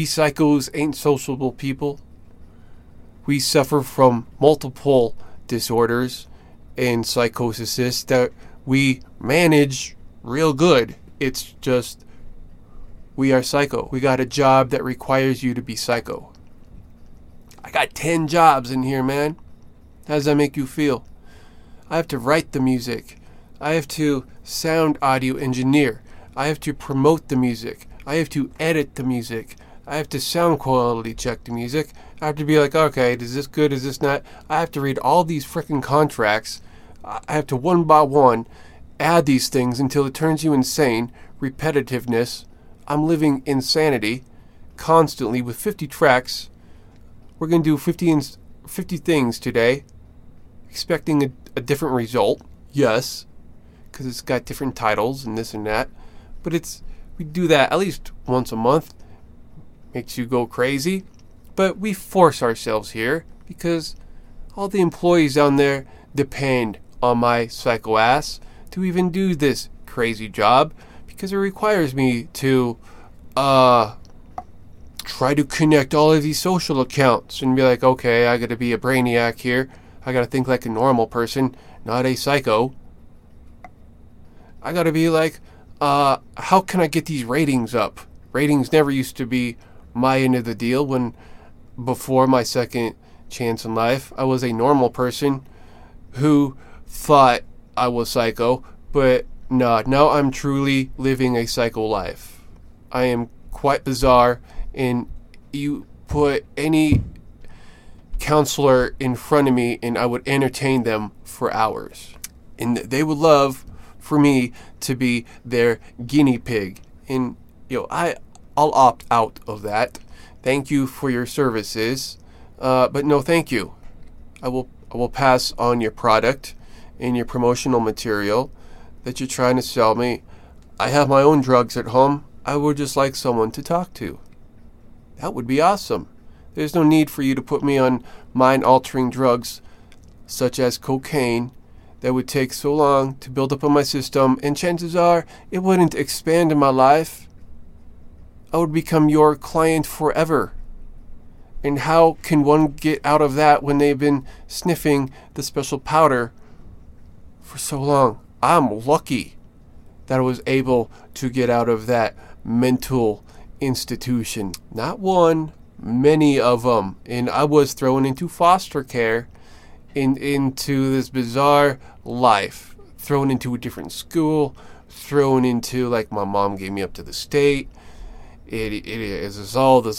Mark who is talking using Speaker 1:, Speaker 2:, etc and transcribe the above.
Speaker 1: We psychos ain't sociable people. We suffer from multiple disorders and psychosis that we manage real good. It's just we are psycho. We got a job that requires you to be psycho. I got 10 jobs in here, man. How does that make you feel? I have to write the music. I have to sound audio engineer. I have to promote the music. I have to edit the music. I have to sound quality check the music. I have to be like, okay, is this good? Is this not? I have to read all these freaking contracts. I have to one by one add these things until it turns you insane. Repetitiveness. I'm living insanity constantly with 50 tracks. We're going to do 50, ins- 50 things today, expecting a, a different result. Yes, because it's got different titles and this and that. But it's we do that at least once a month. Makes you go crazy. But we force ourselves here because all the employees down there depend on my psycho ass to even do this crazy job because it requires me to uh try to connect all of these social accounts and be like, okay, I gotta be a brainiac here. I gotta think like a normal person, not a psycho. I gotta be like, uh, how can I get these ratings up? Ratings never used to be my end of the deal when before my second chance in life, I was a normal person who thought I was psycho, but no, now I'm truly living a psycho life. I am quite bizarre, and you put any counselor in front of me, and I would entertain them for hours. And they would love for me to be their guinea pig. And you know, I I'll opt out of that. Thank you for your services, uh, but no, thank you. I will I will pass on your product and your promotional material that you're trying to sell me. I have my own drugs at home. I would just like someone to talk to. That would be awesome. There's no need for you to put me on mind altering drugs such as cocaine that would take so long to build up in my system, and chances are it wouldn't expand in my life. I would become your client forever. And how can one get out of that when they've been sniffing the special powder for so long? I'm lucky that I was able to get out of that mental institution. Not one, many of them. And I was thrown into foster care in, into this bizarre life, thrown into a different school, thrown into like my mom gave me up to the state. It, it is all this